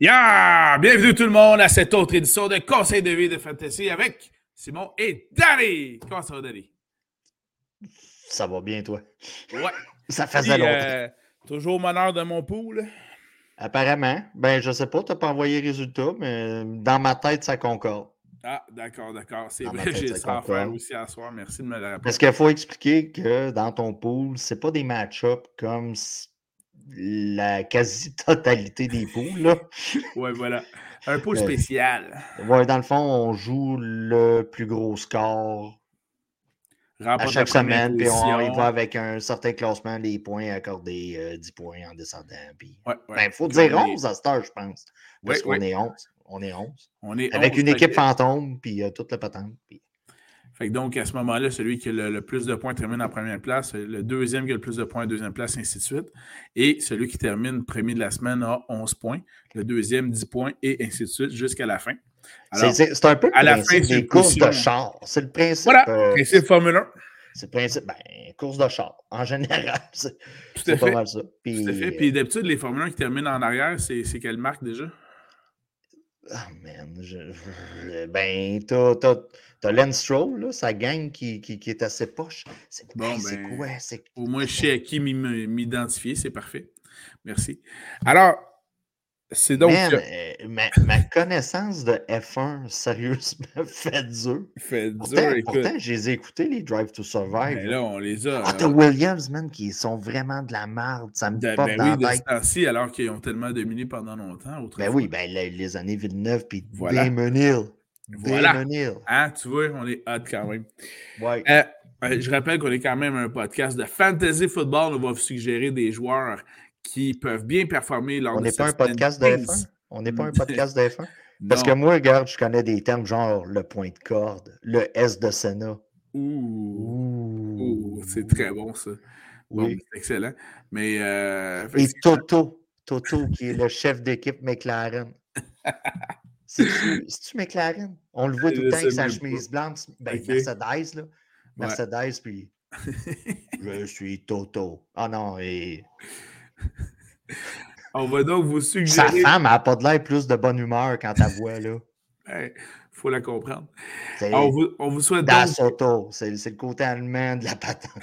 Yeah! Bienvenue tout le monde à cette autre édition de Conseil de vie de Fantasy avec Simon et Danny. Comment ça va, Danny? Ça va bien, toi? Ouais. Ça faisait longtemps. Euh, toujours meneur de mon pool. Apparemment. Ben, je sais pas, tu n'as pas envoyé les résultats, mais dans ma tête, ça concorde. Ah, d'accord, d'accord. C'est vrai, j'ai ça à faire aussi à soir. Merci de me le rappeler. Parce qu'il faut expliquer que dans ton pool, c'est pas des match-ups comme s- la quasi-totalité des pools. Là. Ouais, voilà. Un pool Euh, spécial. Ouais, dans le fond, on joue le plus gros score à chaque semaine, puis on y va avec un certain classement, les points accordés, euh, 10 points en descendant. Puis... Ouais, ouais. Ben, il faut dire on est- 11 à cette heure, je pense. Parce qu'on est 11. On est 11. On est Avec 11, une équipe fantôme, puis euh, toute la patente. puis- Fait que donc, à ce moment-là, celui qui a le, le plus de points termine en première place, le deuxième qui a le plus de points en deuxième place, et ainsi de suite. Et celui qui termine premier de la semaine a 11 points, le deuxième 10 points, et ainsi de suite jusqu'à la fin. C'est un peu le à la principe fin, c'est des courses de char. C'est le principe. voilà, euh, principe Formule 1. c'est le principe. Ben, course de char. En général, c'est Tout à c'est pas fait. mal ça. Puis, Tout à fait. Puis d'habitude, les Formule 1 qui terminent en arrière, c'est c'est quelle marque déjà? Ah, man. je- ben, t'as t'as- t'as Lance Stroll, là, sa gang qui, qui, qui est assez poche. C'est Bon, hey, c'est ben, quoi? C'est Au moins, je sais à qui m'identifier, c'est parfait. Merci. Alors, c'est donc. Man, euh, ma, ma connaissance de F1, sérieusement, fait dur. fait dur, Pourtant, écoute. pourtant, je les ai écoutés, les Drive to Survive. Ben là. on les a. Ah, t'as euh, Williams, man, qui sont vraiment de la merde. Ça me de- pop ben dans oui, la tête. alors qu'ils ont tellement dominé pendant longtemps. Ben oui, ben les, les années Villeneuve puis Voilà. Damon Hill. Voilà. Damon Hill. Hein, tu vois, on est hot quand même. Ouais. Euh, euh, je rappelle qu'on est quand même un podcast de fantasy football. On va vous suggérer des joueurs qui peuvent bien performer lors On de n'est pas un podcast de 15. F1. On n'est pas un podcast de F1. Parce que moi, regarde, je connais des termes genre le point de corde, le S de Senna. Ouh, Ouh. c'est très bon ça. Bon, Oui. c'est excellent. Mais euh, Et Toto. Toto, qui est le chef d'équipe McLaren. C'est-tu McLaren? On le voit tout le temps avec sa chemise blanche. Ben. Mercedes, là. Mercedes, puis je suis Toto. Ah non, et on va donc vous sa suggérer. femme n'a pas de l'air plus de bonne humeur quand elle voit, là. Il faut la comprendre. On vous, on vous souhaite Das donc, c'est le côté allemand de la patente.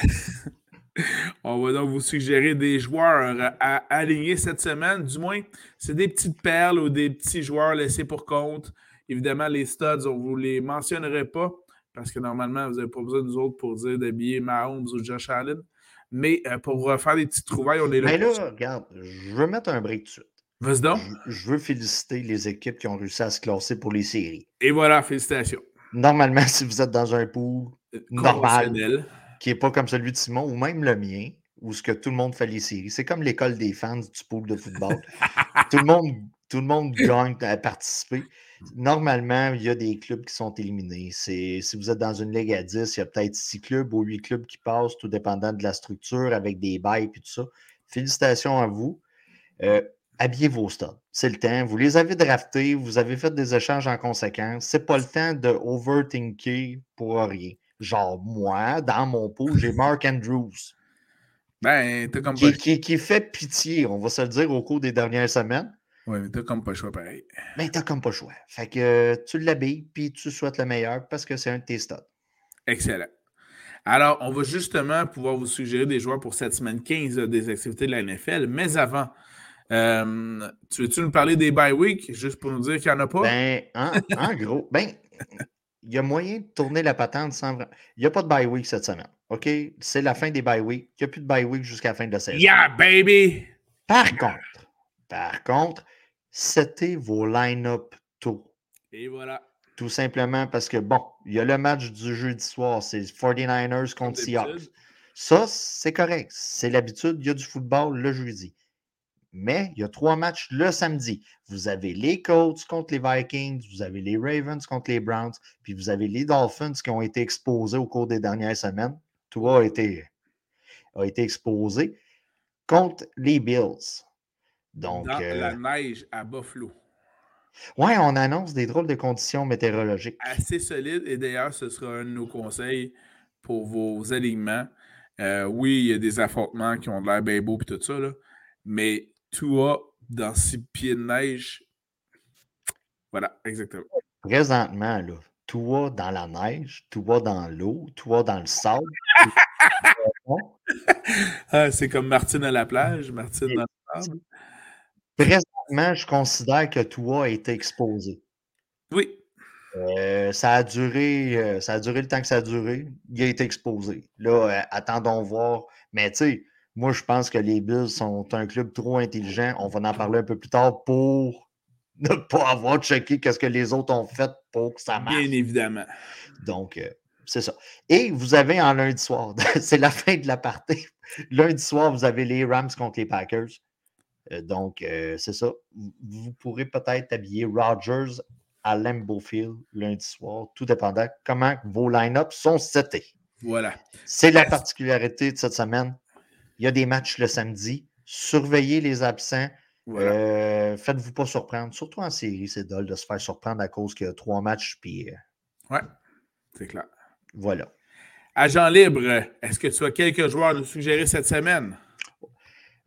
on va donc vous suggérer des joueurs à aligner cette semaine. Du moins, c'est des petites perles ou des petits joueurs laissés pour compte. Évidemment, les studs, on ne vous les mentionnerait pas parce que normalement, vous n'avez pas besoin de nous autres pour dire d'habiller Mahomes ou Josh Allen. Mais euh, pour euh, faire des petites trouvailles, on est là. Mais pour là, regarde, je veux mettre un break tout de suite. Vas-y donc. Je, je veux féliciter les équipes qui ont réussi à se classer pour les séries. Et voilà, félicitations. Normalement, si vous êtes dans un pool Normal. Conventionnel. qui n'est pas comme celui de Simon ou même le mien, où ce que tout le monde fait les séries, c'est comme l'école des fans du pool de football. tout, le monde, tout le monde gagne à participer. Normalement, il y a des clubs qui sont éliminés. Si vous êtes dans une ligue à 10, il y a peut-être 6 clubs ou 8 clubs qui passent, tout dépendant de la structure, avec des bails et tout ça. Félicitations à vous. Euh, habillez vos stades. C'est le temps. Vous les avez draftés, vous avez fait des échanges en conséquence. C'est pas le temps de overthinker pour rien. Genre, moi, dans mon pool, j'ai Mark Andrews, Ben, comme qui- qui fait pitié, on va se le dire, au cours des dernières semaines. Ouais, mais t'as comme pas le choix pareil. Mais t'as comme pas le choix. Fait que euh, tu l'habilles, puis tu souhaites le meilleur parce que c'est un de tes studs. Excellent. Alors, on va justement pouvoir vous suggérer des joueurs pour cette semaine 15 euh, des activités de la NFL. Mais avant, euh, tu veux-tu nous parler des bye week, juste pour nous dire qu'il n'y en a pas? Ben, en, en gros, ben, il y a moyen de tourner la patente sans Il n'y a pas de bye week cette semaine. OK? C'est la fin des bye week. Il n'y a plus de bye week jusqu'à la fin de la saison. yeah, baby! Par contre, par contre, c'était vos line-up tôt. Et voilà. Tout simplement parce que, bon, il y a le match du jeudi soir, c'est 49ers Comme contre Seahawks. Ça, c'est correct. C'est l'habitude. Il y a du football le jeudi. Mais il y a trois matchs le samedi. Vous avez les Colts contre les Vikings, vous avez les Ravens contre les Browns, puis vous avez les Dolphins qui ont été exposés au cours des dernières semaines. Tout a été, a été exposé contre les Bills. Donc, Dans euh, la neige à Buffalo. ouais, on annonce des drôles de conditions météorologiques. Assez solide. Et d'ailleurs, ce sera un de nos conseils pour vos alignements. Euh, oui, il y a des affrontements qui ont de l'air bien beaux et tout ça, là, mais toi, dans six pieds de neige, Voilà, exactement. Présentement, là, toi dans la neige, toi dans l'eau, toi dans le sable. ah, c'est comme Martine à la plage, Martine dans le sable. Présentement, je considère que toi a été exposé. Oui. Euh, ça, a duré, euh, ça a duré le temps que ça a duré. Il a été exposé. Là, euh, attendons voir. Mais tu sais, moi, je pense que les Bills sont un club trop intelligent. On va en parler un peu plus tard pour ne pas avoir checké qu'est-ce que les autres ont fait pour que ça marche. Bien évidemment. Donc, c'est ça. Et vous avez en lundi soir, c'est la fin de la partie. Lundi soir, vous avez les Rams contre les Packers. Donc, c'est ça. Vous pourrez peut-être habiller Rodgers à Lambeau Field lundi soir, tout dépendant comment vos line-ups sont setés. Voilà. C'est la particularité de cette semaine. Il y a des matchs le samedi. Surveillez les absents. Euh, faites-vous pas surprendre. Surtout en série, c'est dole de se faire surprendre à cause qu'il y a trois matchs. Puis, euh, ouais, c'est clair. Voilà. Agent libre, est-ce que tu as quelques joueurs à nous suggérer cette semaine?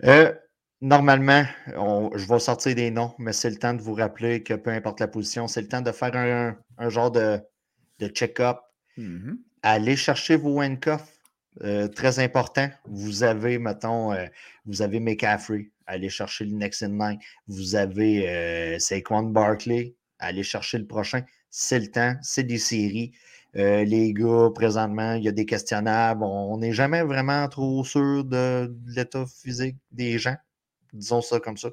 Euh, Normalement, je vais sortir des noms, mais c'est le temps de vous rappeler que peu importe la position, c'est le temps de faire un, genre de, check-up. Mm-hmm. Allez chercher vos handcuffs. Euh, très important. Vous avez, mettons, euh, vous avez McCaffrey. Allez chercher le next in line. Vous avez euh, Saquon Barkley. Allez chercher le prochain. C'est le temps. C'est des séries. les gars, présentement, il y a des questionnables. On n'est jamais vraiment trop sûr de l'état physique des gens. Disons ça comme ça.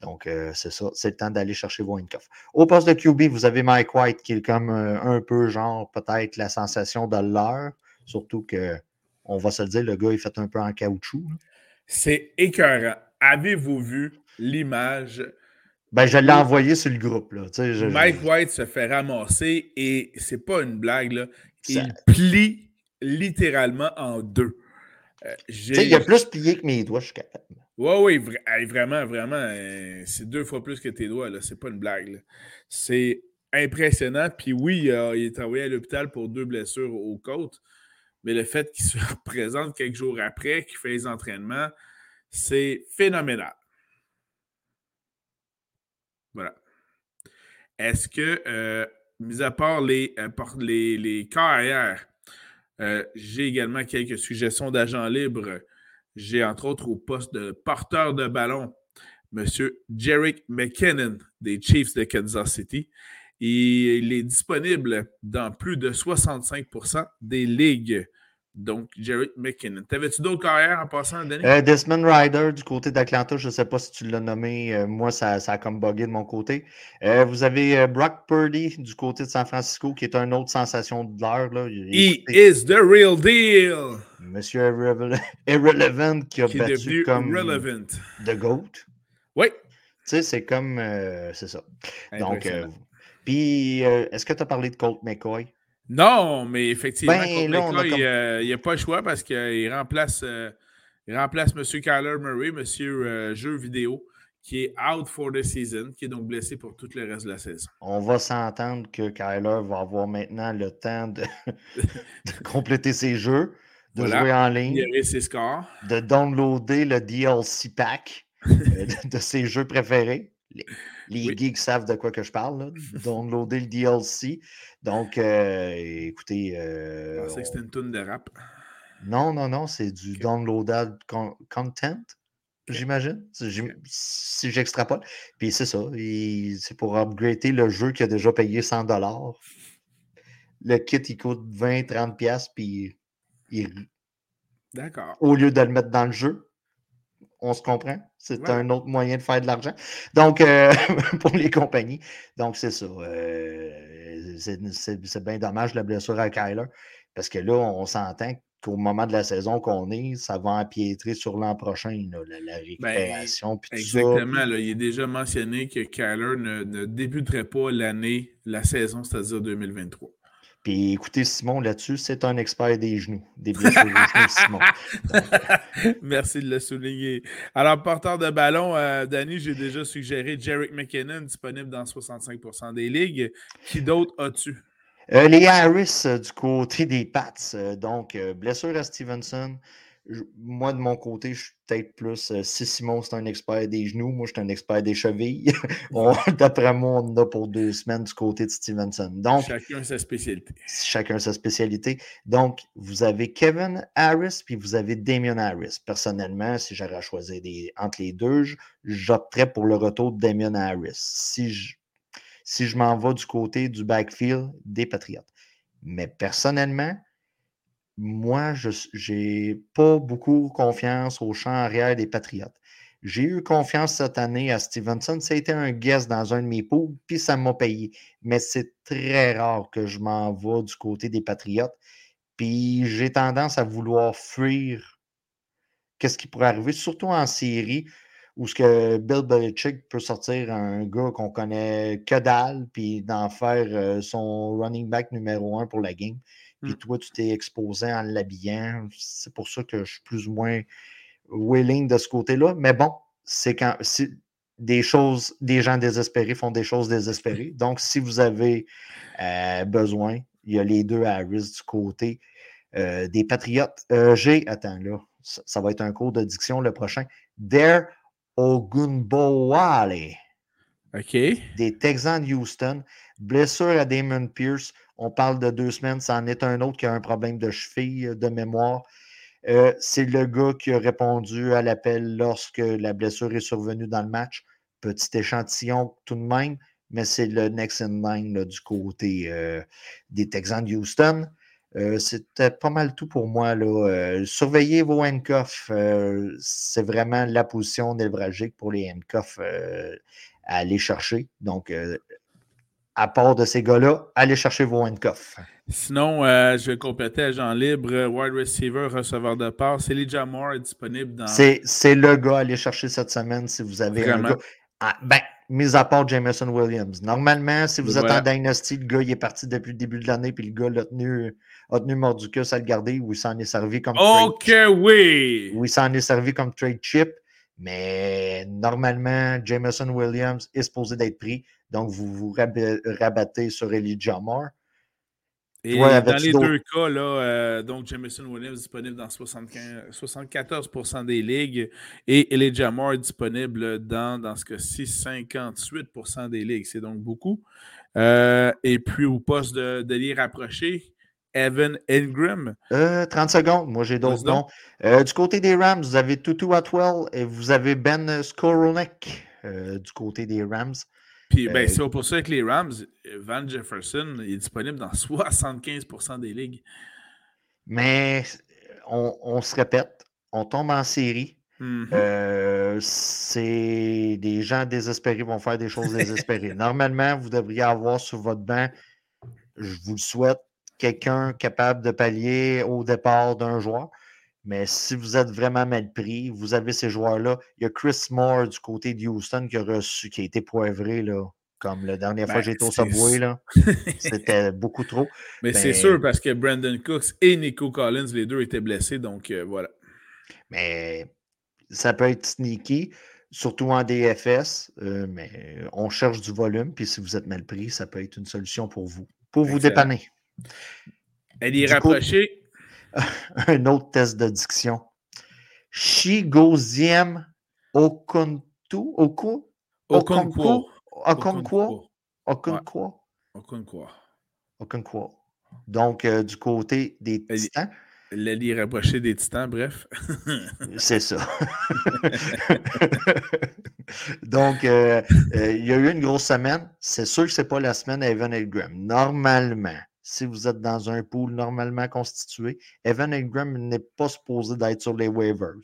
Donc, euh, c'est ça. C'est le temps d'aller chercher vos handcuffs. Au poste de QB, vous avez Mike White qui est comme euh, un peu genre peut-être la sensation de l'heure. Surtout que, on va se le dire, le gars est fait un peu en caoutchouc. C'est écœurant. Avez-vous vu l'image? Ben, je l'ai envoyé sur le groupe. Là. Mike White se fait ramasser et c'est pas une blague. Là. Il plie littéralement en deux. Euh, il a plus plié que mes doigts, je suis capable. Oui, oui, vraiment, vraiment. Euh, c'est deux fois plus que tes doigts, là. C'est pas une blague. C'est impressionnant. Puis oui, il, est envoyé à l'hôpital pour deux blessures aux côtes. Mais le fait qu'il se représente quelques jours après, qu'il fait les entraînements, c'est phénoménal. Voilà. Est-ce que, euh, mis à part les, euh, les, les j'ai également quelques suggestions d'agents libres j'ai entre autres au poste de porteur de ballon M. Jerick McKinnon des Chiefs de Kansas City. Il est disponible dans plus de 65% des ligues. Donc, Jerick McKinnon. T'avais-tu d'autres carrières en passant, Denis? Euh, Desmond Ryder du côté d'Atlanta, je ne sais pas si tu l'as nommé. Euh, moi, ça, ça, a comme bugué de mon côté. Euh, vous avez Brock Purdy du côté de San Francisco, qui est une autre sensation de l'heure. He is the real deal! Monsieur Irrelevant qui a battu comme relevant. The GOAT. Oui. Tu sais, c'est comme. C'est ça. Donc, puis, est-ce que tu as parlé de Colt McCoy? Non, mais effectivement, ben, il n'y a pas le choix parce qu'il remplace, il remplace M. Kyler Murray, M. Jeu vidéo, qui est out for the season, qui est donc blessé pour tout le reste de la saison. On va s'entendre que Kyler va avoir maintenant le temps de compléter ses jeux de jouer en ligne, de downloader le DLC pack euh, de, ses jeux préférés. Les, geeks savent de quoi que je parle, là. downloader le DLC. Donc, euh, écoutez. Euh, je que c'était une tonne de rap. Non, non, non, c'est du downloadable content, j'imagine, si j'extrapole. Puis c'est ça, c'est pour upgrader le jeu qui a déjà payé 100 Le kit, il coûte 20-30$, puis D'accord. Au lieu de le mettre dans le jeu. On se comprend? C'est un autre moyen de faire de l'argent. Donc, euh, pour les compagnies. Donc, c'est ça. Euh, c'est bien dommage la blessure à Kyler. Parce que là, on s'entend qu'au moment de la saison qu'on est, ça va empiétrer sur l'an prochain, la, ben, récupération. exactement. il est déjà mentionné que Kyler ne, ne débuterait pas l'année, la saison, c'est-à-dire 2023. Puis écoutez, Simon, là-dessus, c'est un expert des genoux, des blessures genoux, Simon. Merci de le souligner. Alors, porteur de ballon, euh, Danny, j'ai déjà suggéré Jarek McKinnon, disponible dans 65% des ligues. Qui d'autre as-tu? Euh, les Harris euh, du côté des Pats. donc, blessure à Stevenson. Moi, de mon côté, je suis peut-être plus. Euh, si Simon, c'est un expert des genoux, moi, je suis un expert des chevilles. D'après moi, on a pour deux semaines du côté de Stevenson. Donc, chacun sa spécialité. Chacun sa spécialité. Donc, vous avez Kevin Harris, puis vous avez Damien Harris. Personnellement, si j'aurais à choisir des, entre les deux, j'opterais pour le retour de Damien Harris. Si je, si je m'en vais du côté du backfield des Patriotes. Mais personnellement, moi, je n'ai pas beaucoup confiance au champ arrière des Patriotes. J'ai eu confiance cette année à Stevenson. Ça a été un guest dans un de mes poules, puis ça m'a payé. Mais c'est très rare que je m'en vais du côté des Patriotes. Puis j'ai tendance à vouloir fuir qu'est-ce qui pourrait arriver, surtout en série, où ce que Bill Belichick peut sortir un gars qu'on connaît que dalle, puis d'en faire euh, son running back numéro un pour la game puis mmh. toi, tu t'es exposé en l'habillant. C'est pour ça que je suis plus ou moins willing de ce côté-là. Mais bon, c'est quand des choses, des gens désespérés font des choses désespérées. Donc, si vous avez euh, besoin, il y a les deux Harris du côté euh, des Patriotes. Euh, j'ai, attends là, ça, va être un cours d'addiction le prochain. Dare Ogunbowale. OK. Des Texans de Houston. Blessure à Damon Pierce. On parle de deux semaines, c'en est un autre qui a un problème de cheville, euh, de mémoire. Euh, c'est le gars qui a répondu à l'appel lorsque la blessure est survenue dans le match. Petit échantillon tout de même, mais c'est le next in line du côté euh, des Texans de Houston. C'était pas mal tout pour moi. Surveillez vos handcuffs. c'est vraiment la position névralgique pour les handcuffs à aller chercher. Donc, à part de ces gars-là, allez chercher vos handcuffs. Sinon, euh, je vais compléter agent libre, wide receiver, receveur de passe. C'est Elijah Moore disponible dans. C'est le gars à aller chercher cette semaine si vous avez un gars. Ah, ben, mis à part Jameson Williams. Normalement, si vous êtes en Dynasty, le gars il est parti depuis le début de l'année, puis le gars l'a tenu, a tenu Mordicus à le garder, ou il s'en est servi comme Ok, oui! Ou il s'en est servi comme trade chip. Mais normalement, Jameson Williams est supposé d'être pris. Donc, vous vous rabattez sur Elijah Moore. Et dans les deux cas, là, euh, donc Jameson Williams disponible dans 75, 74% des ligues et Elijah Moore disponible dans, dans ce cas-ci, 58% des ligues. C'est donc beaucoup. Euh, et puis au poste de, de rapproché, Evan Ingram. 30 euh, secondes, moi j'ai d'autres noms. du côté des Rams, vous avez Tutu Atwell et vous avez Ben Skoronek du côté des Rams. Puis ben, euh, c'est pour ça que les Rams, Van Jefferson est disponible dans 75% des ligues. Mais on, se répète, on tombe en série. Mm-hmm. Euh, c'est des gens désespérés vont faire des choses désespérées. Normalement, vous devriez avoir sur votre banc, je vous le souhaite, quelqu'un capable de pallier au départ d'un joueur. Mais si vous êtes vraiment mal pris, vous avez ces joueurs-là. Il y a Chris Moore du côté de Houston qui a reçu, qui a été poivré, là, comme la dernière fois que ben, j'étais au Subway. Là. C'était beaucoup trop. Mais c'est ben sûr parce que Brandon Cooks et Nico Collins, les deux étaient blessés, donc euh, voilà. Mais ça peut être sneaky, surtout en DFS, euh, mais on cherche du volume, puis si vous êtes mal pris, ça peut être une solution pour vous, pour vous dépanner. Elle est rapprochée un autre test d'addiction. Chigoziem Okuntu, Oku, Okonkwo, Okonkwo, Okonkwo, Okonkwo. Donc, euh, du côté des titans. L'allié rapproché des titans, bref. C'est ça. Donc, euh, euh, il y a eu une grosse semaine. C'est sûr que ce n'est pas la semaine à Evan Graham. Normalement, si vous êtes dans un pool normalement constitué. Evan Ingram n'est pas supposé d'être sur les waivers.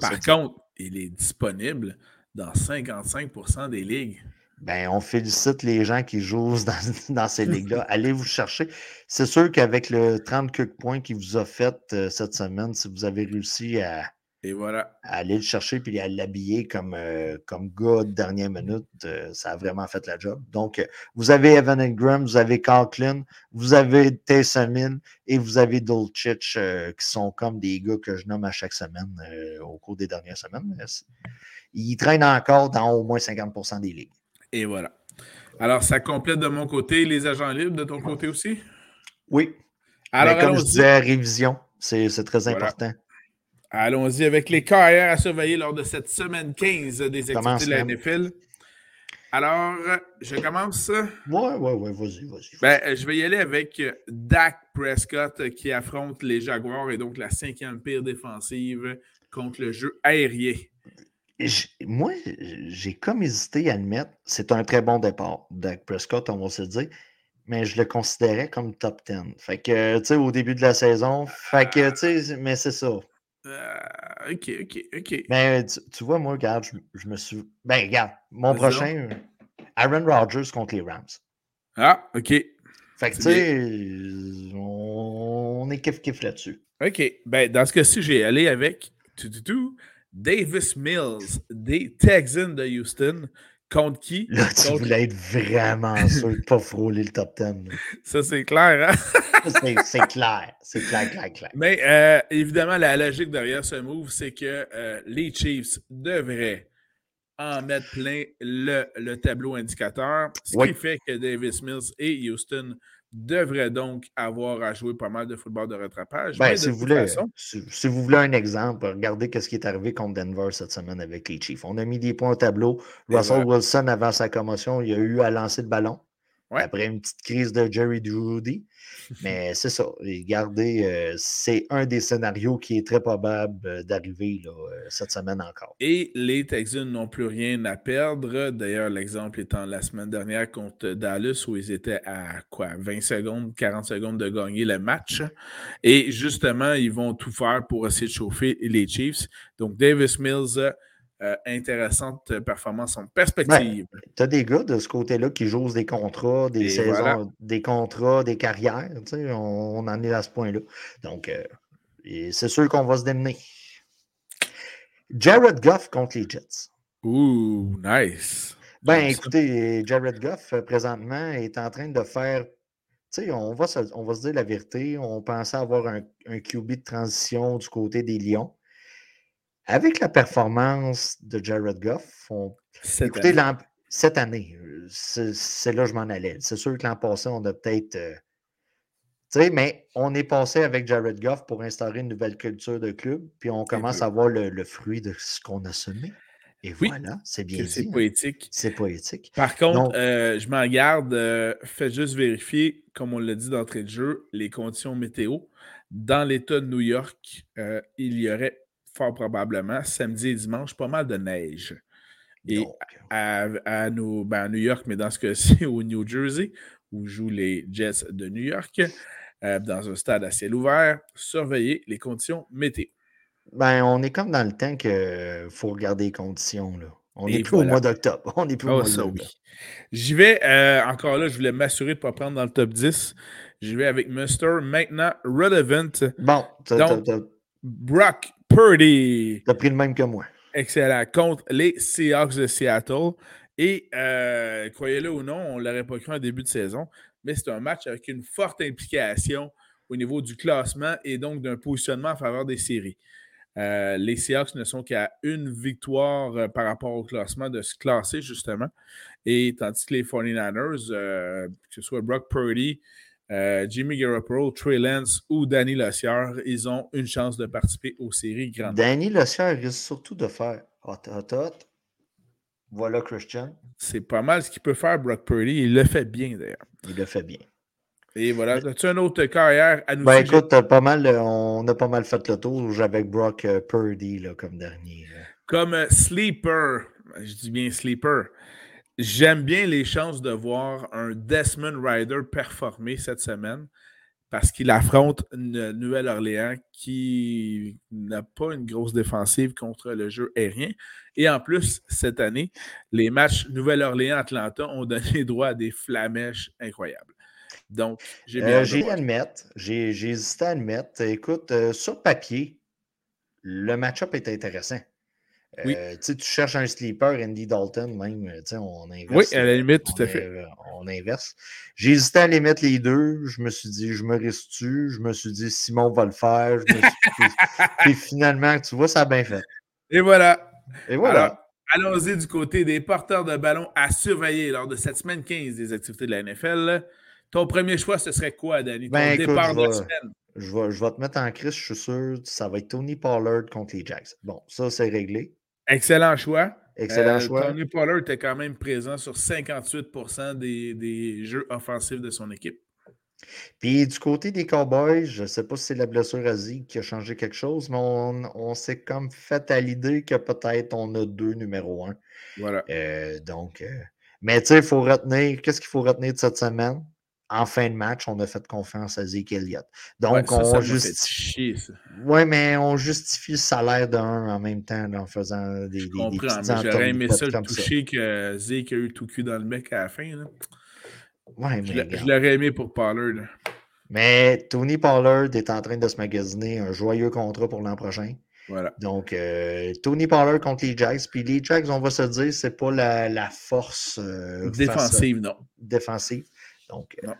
Par contre, il est disponible dans 55% des ligues. Ben, on félicite les gens qui jouent dans, ces ligues-là. Allez vous chercher. C'est sûr qu'avec le 30 points qu'il vous a fait euh, cette semaine, si vous avez réussi à, et voilà. aller le chercher puis à l'habiller comme, euh, comme gars de dernière minute, euh, ça a vraiment fait la job. Donc, euh, vous avez Evan Ingram, vous avez Conklin, vous avez Taysom et vous avez Dolchich qui sont comme des gars que je nomme à chaque semaine au cours des dernières semaines. Ils traînent encore dans au moins 50 des ligues. Et voilà. Alors, ça complète de mon côté les agents libres, de ton côté aussi? Oui. Alors, comme je disais, révision, c'est très important. Allons-y avec les carrières à surveiller lors de cette semaine 15 des activités de la NFL. Alors, je commence. Ouais, ouais, ouais, vas-y, vas-y. Ben, je vais y aller avec Dak Prescott qui affronte les Jaguars et donc la cinquième pire défensive contre le jeu aérien. Moi, j'ai comme hésité à admettre, c'est un très bon départ, Dak Prescott, on va se dire, mais je le considérais comme top 10. Fait que, tu sais, au début de la saison, fait que, tu sais, mais c'est ça. Euh, ok, ok, ok. Mais tu, vois, moi, regarde, je, me suis. Ben, regarde, mon prochain, Aaron Rodgers contre les Rams. Ah, ok. Fait que, tu sais, on, est kiff-kiff là-dessus. Ok. Ben, dans ce cas-ci, j'ai allé avec tout, tout, tout, Davis Mills des Texans de Houston Contre qui? Là, tu voulais être vraiment sûr de ne pas frôler le top 10. Ça, c'est clair, hein? c'est clair. C'est clair, clair, clair. Mais euh, évidemment, la logique derrière ce move, c'est que euh, les Chiefs devraient en mettre plein le, le tableau indicateur, ce qui fait que Davis Mills et Houston devrait donc avoir à jouer pas mal de football de rattrapage. Ben, si, vous voulez, si, vous voulez un exemple, regardez ce qui est arrivé contre Denver cette semaine avec les Chiefs. On a mis des points au tableau. Russell Wilson, avant sa commotion, il a eu à lancer le ballon. Après une petite crise de Jerry Drudy. Mais c'est ça. Regardez, euh, c'est un des scénarios qui est très probable euh, d'arriver euh, cette semaine encore. Et les Texans n'ont plus rien à perdre. D'ailleurs, l'exemple étant la semaine dernière contre Dallas où ils étaient à quoi 20 secondes, 40 secondes de gagner le match. Et justement, ils vont tout faire pour essayer de chauffer les Chiefs. Donc, Davis Mills euh, intéressante performance en perspective. tu as des gars de ce côté-là qui jouent des contrats, des saisons, des contrats, des carrières. On, on, en est à ce point-là. Donc, euh, c'est sûr qu'on va se démener. Jared Goff contre les Jets. Ouh, nice. Ben, écoutez, Jared Goff, euh, présentement, est en train de faire. Tu sais, on va, se, on va se dire la vérité. On pensait avoir un, un QB de transition du côté des Lions. Avec la performance de Jared Goff, écoutez, cette année, euh, c'est là que je m'en allais. C'est sûr que l'an passé, on a peut-être. Euh, tu sais, mais on est passé avec Jared Goff pour instaurer une nouvelle culture de club, puis on commence à voir le, fruit de ce qu'on a semé. Et voilà, c'est bien C'est hein. poétique. C'est poétique. Par contre, euh, je m'en garde, faites juste vérifier, comme on l'a dit d'entrée de jeu, les conditions météo. Dans l'État de New York, il y aurait fort probablement, samedi et dimanche, pas mal de neige. Et à, ben, à, New York, mais dans ce cas-ci, au New Jersey, où jouent les Jets de New York, euh, dans un stade à ciel ouvert, surveiller les conditions météo. Ben, on est comme dans le temps qu'il faut regarder les conditions. Là. On n'est plus au mois d'octobre. On est plus au oh, mois d'octobre. J'y vais, euh, encore là, je voulais m'assurer de ne pas prendre dans le top 10. J'y vais avec Mr. Maintenant Relevant. Bon, Donc, Brock Purdy. T'as pris le même que moi. Excellent. Contre les Seahawks de Seattle. Et euh, croyez-le ou non, on ne l'aurait pas cru en début de saison, mais c'est un match avec une forte implication au niveau du classement et donc d'un positionnement en faveur des séries. Euh, les Seahawks ne sont qu'à une victoire euh, par rapport au classement de se classer, justement. Et tandis que les 49ers, que ce soit Brock Purdy, euh, Jimmy Garoppolo, Trey Lance ou Danny Lossier, ils ont une chance de participer aux séries grandes. Danny Lossier risque surtout de faire hot, hot, hot. Voilà Christian. C'est pas mal ce qu'il peut faire, Brock Purdy. Il le fait bien, d'ailleurs. Il le fait bien. Et voilà. As-tu un autre carrière à nous Ben écoute, pas mal, on a pas mal fait le tour avec Brock euh, Purdy là, comme dernier. Comme euh, sleeper. Je dis bien sleeper. J'aime bien les chances de voir un Desmond Rider performer cette semaine parce qu'il affronte une Nouvelle-Orléans qui n'a pas une grosse défensive contre le jeu aérien. Et en plus, cette année, les matchs Nouvelle-Orléans-Atlanta ont donné droit à des flamèches incroyables. Donc, j'ai bien euh, J'ai admettre, j'ai hésité à admettre. Écoute, euh, sur papier, le match-up est intéressant. Euh, tu cherches un sleeper, Andy Dalton, même, on inverse. Oui, à la limite, tout à fait. On inverse. J'ai hésité à les mettre les deux. Je me suis dit, je me reste-tu? Je me suis dit, Simon va le faire. Puis finalement, tu vois, ça a bien fait. Et voilà. Et voilà. Allons-y du côté des porteurs de ballon à surveiller lors de cette semaine 15 des activités de la NFL. Ton premier choix, ce serait quoi, Danny? Ton ben, départ de la semaine? Je vais, je vais te mettre en crise, je suis sûr. Ça va être Tony Pollard contre les Jags. Bon, ça, c'est réglé. Excellent choix. Excellent choix. Tony Pollard était quand même présent sur 58 des, des jeux offensifs de son équipe. Puis du côté des Cowboys, je ne sais pas si c'est la blessure à Zeke qui a changé quelque chose, mais on, s'est comme fait à l'idée que peut-être on a deux numéro un. Voilà. Euh, donc, euh, mais tu sais, il faut retenir, qu'est-ce qu'il faut retenir de cette semaine? En fin de match, on a fait confiance à Zeke Elliott. Donc, on justifie. Oui, mais on justifie le salaire d'un en même temps en faisant des. Je comprends, mais j'aurais aimé ça le toucher que Zeke a eu tout cul dans le mec à la fin. Là. Ouais, mais je l'aurais aimé pour Pollard. Mais Tony Pollard est en train de se magasiner un joyeux contrat pour l'an prochain. Voilà. Donc, euh, Tony Pollard contre les Jags. Puis les Jags, on va se dire, c'est pas la, force euh, défensive, non. Défensive. Donc, euh,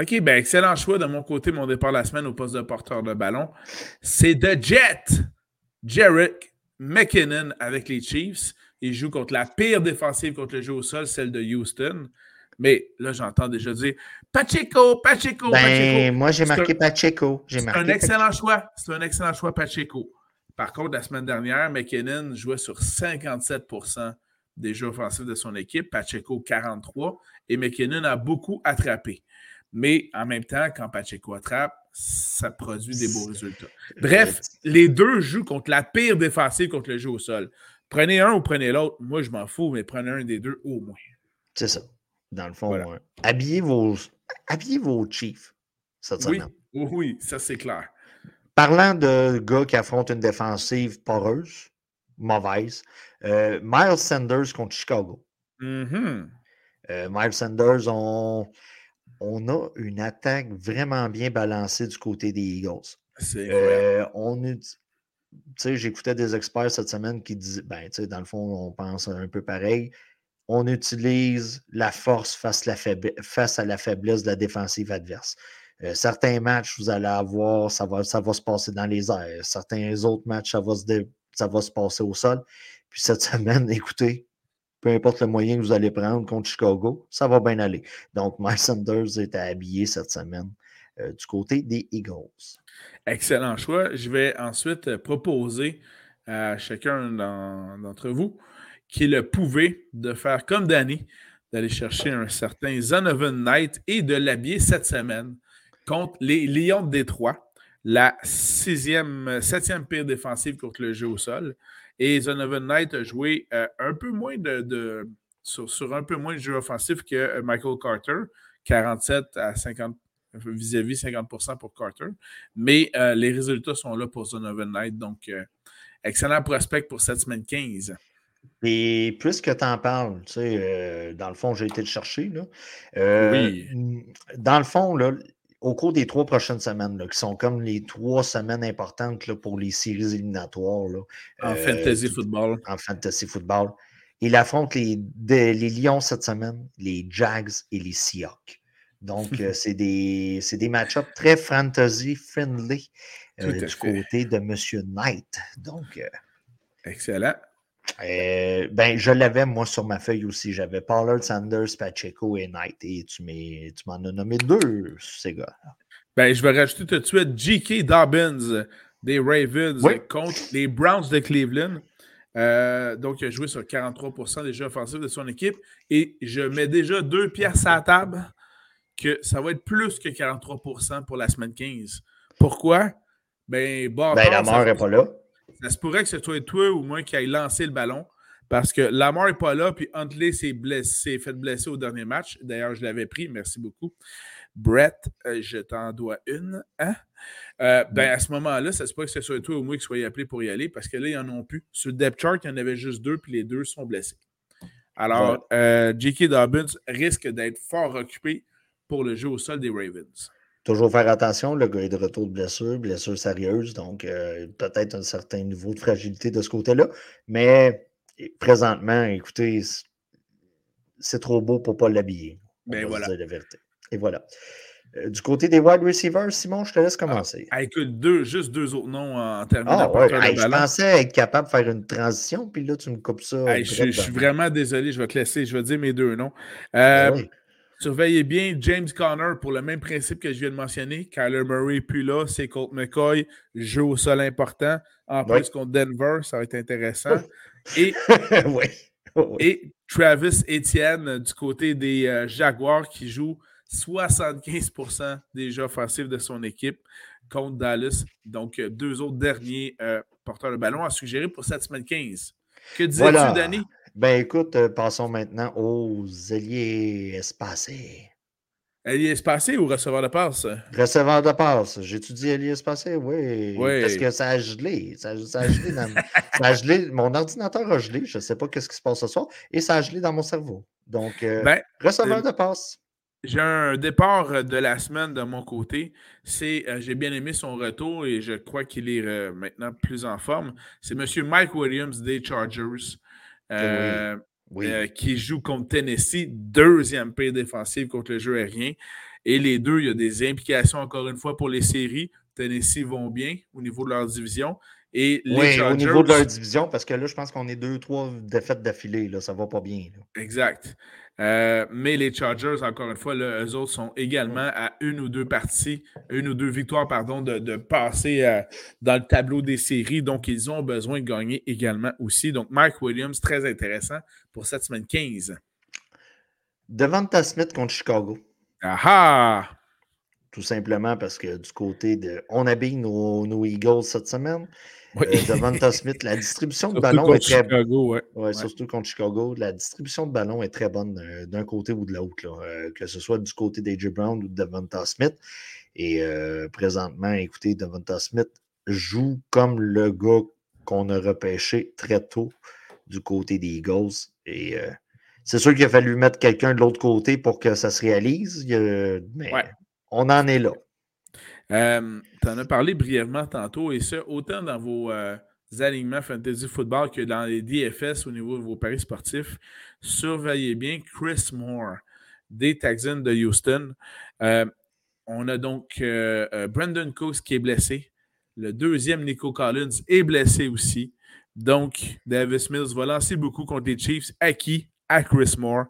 OK, ben excellent choix de mon côté, mon départ la semaine au poste de porteur de ballon. C'est The Jet, Jarek McKinnon avec les Chiefs. Il joue contre la pire défensive contre le jeu au sol, celle de Houston. Mais là, j'entends déjà dire Pacheco, Pacheco, ben, Pacheco. Moi, j'ai marqué Pacheco. C'est un excellent choix. C'est un excellent choix, Pacheco. Par contre, la semaine dernière, McKinnon jouait sur 57 des jeux offensifs de son équipe, Pacheco 43, et McKinnon a beaucoup attrapé. Mais en même temps, quand Pacheco attrape, ça produit des beaux résultats. Bref, les deux jouent contre la pire défensive contre le jeu au sol. Prenez un ou prenez l'autre. Moi, je m'en fous, mais prenez un des deux au moins. C'est ça. Dans le fond, habillez, vos, habillez vos Chiefs cette oui, Oui, ça c'est clair. Parlant de gars qui affrontent une défensive poreuse, mauvaise, euh, Miles Sanders contre Chicago. Mm-hmm. Euh, Miles Sanders, on, on, a une attaque vraiment bien balancée du côté des Eagles. C'est euh, on J'écoutais des experts cette semaine qui disaient, ben, dans le fond, on pense un peu pareil on utilise la force face, à la faiblesse de la défensive adverse. Euh, certains matchs, vous allez avoir, ça va, ça va se passer dans les airs. Certains autres matchs, ça va, se ça va se passer au sol. Puis cette semaine, écoutez, peu importe le moyen que vous allez prendre contre Chicago, ça va bien aller. Donc, Mike Sanders est habillé cette semaine euh, du côté des Eagles. Excellent choix. Je vais ensuite proposer à chacun d'entre vous qui le pouvait de faire comme Danny, d'aller chercher un certain Zonovan Knight et de l'habiller cette semaine contre les Lions de Détroit, la sixième, septième pire défensive contre le jeu au sol. Et Zonovan Knight a joué euh, un peu moins de, sur, un peu moins de jeu offensif que euh, Michael Carter, 47 à 50 vis-à-vis 50% pour Carter. Mais euh, les résultats sont là pour Zonovan Knight. Donc, excellent prospect pour cette semaine 15. Et puisque tu en parles, tu sais, euh, dans le fond, j'ai été le chercher. Là. Oui. Dans le fond, là, au cours des trois prochaines semaines, là, qui sont comme les trois semaines importantes là, pour les séries éliminatoires. Là, en euh, fantasy football. En fantasy football. Il affronte les, les Lions cette semaine, les Jags et les Seahawks. Donc, c'est des, des match-ups très fantasy friendly du côté de M. Knight. Donc, Excellent. Euh, ben, je l'avais, moi, sur ma feuille aussi. J'avais Pollard, Sanders, Pacheco et Knight. Et tu m'en as nommé deux, ces gars. Ben, je vais rajouter tout de suite J.K. Dobbins des Ravens contre les Browns de Cleveland. Euh, donc, il a joué sur 43 des jeux offensifs de son équipe. Et je mets déjà deux pièces à la table que ça va être plus que 43% pour la semaine 15. Pourquoi? Ben, ben la mort n'est pas là. Ça se pourrait que ce soit toi ou moi qui aille lancer le ballon parce que Lamar n'est pas là, puis Huntley s'est blessé, fait blesser au dernier match. D'ailleurs, je l'avais pris, merci beaucoup. Brett, euh, je t'en dois une. Hein? Euh, ben, à ce moment-là, ça se pourrait que ce soit toi ou moi qui soyez appelé pour y aller parce que là, il n'y en a plus. Sur le depth chart, il y en avait juste deux, puis les deux sont blessés. Alors, euh, J.K. Dobbins risque d'être fort occupé pour le jeu au sol des Ravens. Toujours faire attention, le gars est de retour de blessure, blessure sérieuse, donc euh, peut-être un certain niveau de fragilité de ce côté-là. Mais présentement, écoutez, c'est trop beau pour ne pas l'habiller. Ben voilà. la vérité. Et voilà. Euh, du côté des wide receivers, Simon, je te laisse commencer. Ah, écoute, deux, juste deux autres noms en terminant. Ah, ouais. je pensais être capable de faire une transition, puis là, tu me coupes ça. je, suis vraiment désolé, je vais te laisser, je vais dire mes deux noms. Ben euh, Surveillez bien James Conner pour le même principe que je viens de mentionner. Kyler Murray plus là, c'est Colt McCoy, jeu au sol important. En plus contre Denver, ça va être intéressant. Et, et Travis Etienne du côté des euh, Jaguars qui joue 75% des jeux offensifs de son équipe contre Dallas. Donc, euh, deux autres derniers euh, porteurs de ballon à suggérer pour cette semaine 15. Que disais-tu, Danny? Ben écoute, euh, passons maintenant aux ailiers espacés. Ailier espacé ou receveur de passe? Receveur de passe. J'ai-tu dit ailier espacé? Oui. oui. Parce que ça a gelé. Ça, a gelé, dans... ça a gelé. Mon ordinateur a gelé. Je ne sais pas ce qui se passe ce soir. Et ça a gelé dans mon cerveau. Donc, ben, receveur de passe. J'ai un départ de la semaine de mon côté. C'est, j'ai bien aimé son retour et je crois qu'il est maintenant plus en forme. C'est M. Mike Williams des Chargers. Euh, euh, qui joue contre Tennessee, deuxième paire défensive contre le jeu aérien. Et les deux, il y a des implications encore une fois pour les séries. Tennessee vont bien au niveau de leur division. Et les oui, au niveau de leur division, parce que là, je pense qu'on est deux, trois défaites d'affilée. Là, ça va pas bien. Exact. Euh, mais les Chargers, encore une fois, eux autres sont également à une ou deux parties, une ou deux victoires, pardon, de, passer euh, dans le tableau des séries. Donc, ils ont besoin de gagner également aussi. Donc, Mike Williams, très intéressant pour cette semaine 15. Devanta Smith contre Chicago. Ah Tout simplement parce que du côté de. On habille nos Eagles cette semaine. Oui. Euh, Smith, la distribution de ballon est très bonne. Ouais. Surtout contre Chicago. La distribution de ballon est très bonne euh, d'un côté ou de l'autre, euh, que ce soit du côté d'AJ Brown ou de Devonta Smith. Et présentement, écoutez, Devonta Smith joue comme le gars qu'on a repêché très tôt du côté des Eagles. Et c'est sûr qu'il a fallu mettre quelqu'un de l'autre côté pour que ça se réalise, mais on en est là. Euh, tu en as parlé brièvement tantôt, et ça, autant dans vos euh, alignements fantasy football que dans les DFS au niveau de vos paris sportifs. Surveillez bien Chris Moore des Texans de Houston. Euh, on a donc Brandon Cooks qui est blessé. Le deuxième, Nico Collins, est blessé aussi. Donc, Davis Mills va lancer beaucoup contre les Chiefs. À qui? À Chris Moore.